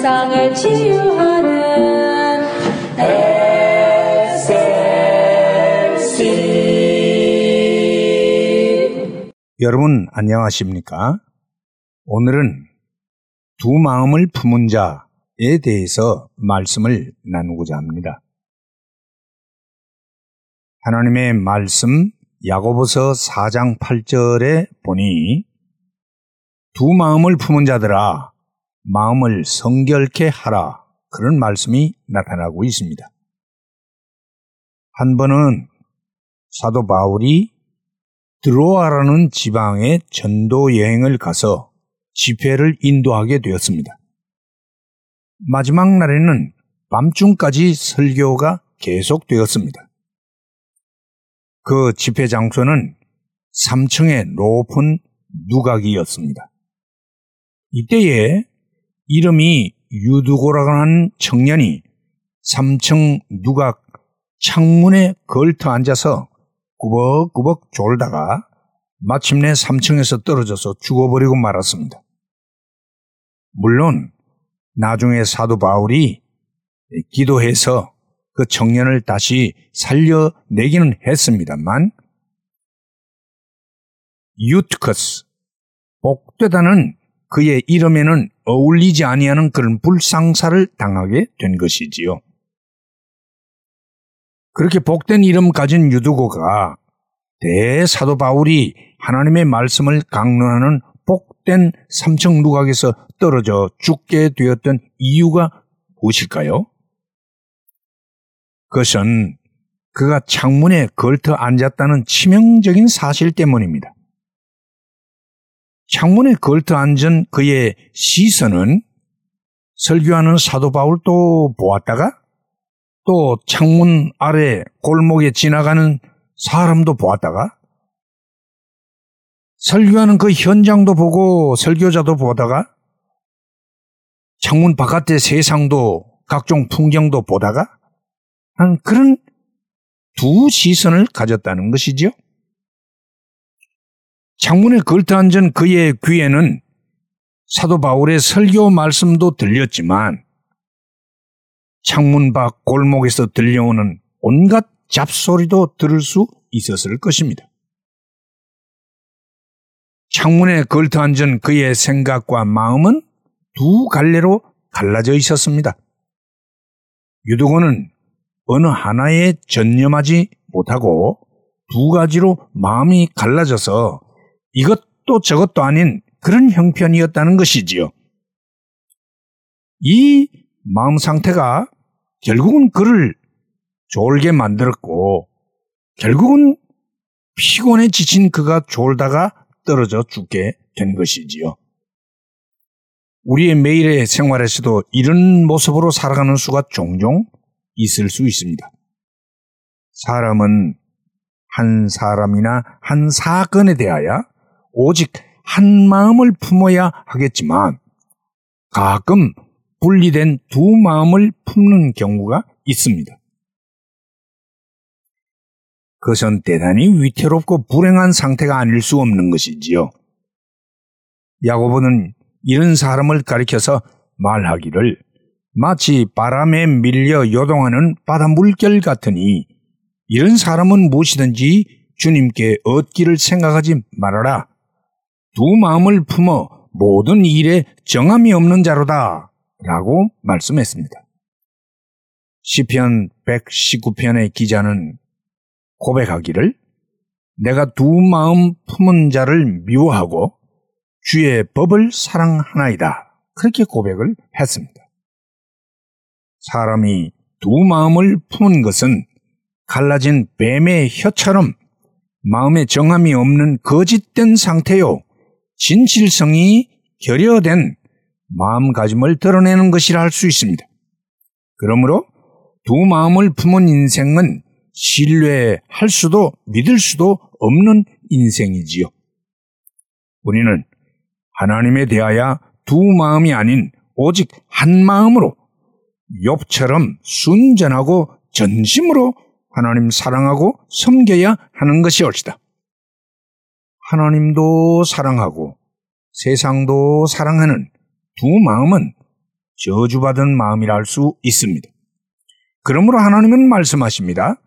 세상을 치유하는 SLC 여러분 안녕하십니까? 오늘은 두 마음을 품은 자에 대해서 말씀을 나누고자 합니다. 하나님의 말씀 야고보서 4장 8절에 보니 두 마음을 품은 자들아 마음을 성결케 하라 그런 말씀이 나타나고 있습니다. 한 번은 사도 바울이 드로아라는 지방에 전도 여행을 가서 집회를 인도하게 되었습니다. 마지막 날에는 밤중까지 설교가 계속되었습니다. 그 집회 장소는 3층의 높은 누각이었습니다. 이때에 이름이 유두고라고 하는 청년이 3층 누각 창문에 걸터 앉아서 꾸벅꾸벅 졸다가 마침내 3층에서 떨어져서 죽어버리고 말았습니다. 물론 나중에 사도 바울이 기도해서 그 청년을 다시 살려내기는 했습니다만 유트커스 복되다는 그의 이름에는 어울리지 아니하는 그런 불상사를 당하게 된 것이지요. 그렇게 복된 이름 가진 유두고가 대사도 바울이 하나님의 말씀을 강론하는 복된 삼층 누각에서 떨어져 죽게 되었던 이유가 무엇일까요? 그것은 그가 창문에 걸터 앉았다는 치명적인 사실 때문입니다. 창문에 걸터 앉은 그의 시선은 설교하는 사도 바울도 보았다가 또 창문 아래 골목에 지나가는 사람도 보았다가 설교하는 그 현장도 보고 설교자도 보다가 창문 바깥의 세상도 각종 풍경도 보다가 한 그런 두 시선을 가졌다는 것이지요. 창문에 걸터 앉은 그의 귀에는 사도 바울의 설교 말씀도 들렸지만 창문 밖 골목에서 들려오는 온갖 잡소리도 들을 수 있었을 것입니다. 창문에 걸터 앉은 그의 생각과 마음은 두 갈래로 갈라져 있었습니다. 유도고는 어느 하나에 전념하지 못하고 두 가지로 마음이 갈라져서 이것도 저것도 아닌 그런 형편이었다는 것이지요. 이 마음 상태가 결국은 그를 졸게 만들었고 결국은 피곤에 지친 그가 졸다가 떨어져 죽게 된 것이지요. 우리의 매일의 생활에서도 이런 모습으로 살아가는 수가 종종 있을 수 있습니다. 사람은 한 사람이나 한 사건에 대하여 오직 한 마음을 품어야 하겠지만 가끔 분리된 두 마음을 품는 경우가 있습니다. 그것은 대단히 위태롭고 불행한 상태가 아닐 수 없는 것이지요. 야고보는 이런 사람을 가리켜서 말하기를 마치 바람에 밀려 요동하는 바다 물결 같으니 이런 사람은 무엇이든지 주님께 얻기를 생각하지 말아라. 두 마음을 품어 모든 일에 정함이 없는 자로다. 라고 말씀했습니다. 시편 119편의 기자는 고백하기를 내가 두 마음 품은 자를 미워하고 주의 법을 사랑하나이다. 그렇게 고백을 했습니다. 사람이 두 마음을 품은 것은 갈라진 뱀의 혀처럼 마음에 정함이 없는 거짓된 상태요. 진실성이 결여된 마음가짐을 드러내는 것이라 할 수 있습니다. 그러므로 두 마음을 품은 인생은 신뢰할 수도 믿을 수도 없는 인생이지요. 우리는 하나님에 대하여 두 마음이 아닌 오직 한 마음으로 욥처럼 순전하고 전심으로 하나님 사랑하고 섬겨야 하는 것이 옳시다. 하나님도 사랑하고 세상도 사랑하는 두 마음은 저주받은 마음이라 할 수 있습니다. 그러므로 하나님은 말씀하십니다.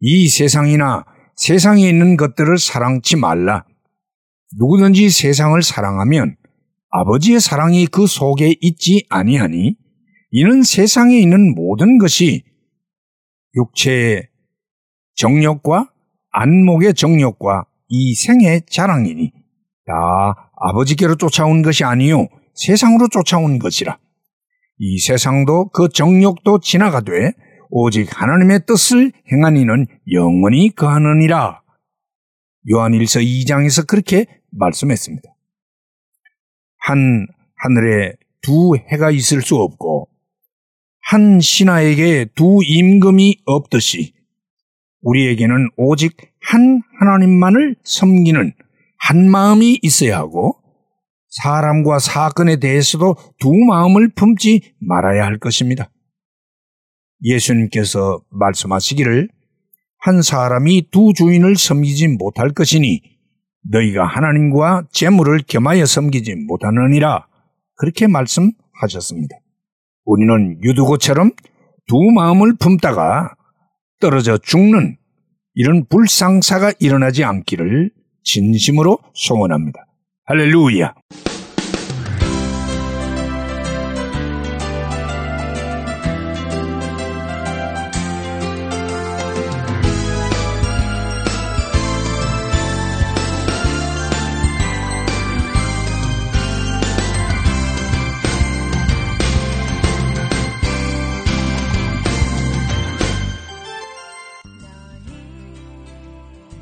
이 세상이나 세상에 있는 것들을 사랑치 말라. 누구든지 세상을 사랑하면 아버지의 사랑이 그 속에 있지 아니하니 이는 세상에 있는 모든 것이 육체의 정욕과 안목의 정욕과 이 생의 자랑이니 다 아버지께로 쫓아온 것이 아니요 세상으로 쫓아온 것이라. 이 세상도 그 정욕도 지나가되 오직 하나님의 뜻을 행한 이는 영원히 거하느니라. 요한일서 2장에서 그렇게 말씀했습니다. 한 하늘에 두 해가 있을 수 없고 한 신하에게 두 임금이 없듯이 우리에게는 오직 한 하나님만을 섬기는 한 마음이 있어야 하고 사람과 사건에 대해서도 두 마음을 품지 말아야 할 것입니다. 예수님께서 말씀하시기를 한 사람이 두 주인을 섬기지 못할 것이니 너희가 하나님과 재물을 겸하여 섬기지 못하느니라 그렇게 말씀하셨습니다. 우리는 유두고처럼 두 마음을 품다가 떨어져 죽는 이런 불상사가 일어나지 않기를 진심으로 소원합니다. 할렐루야!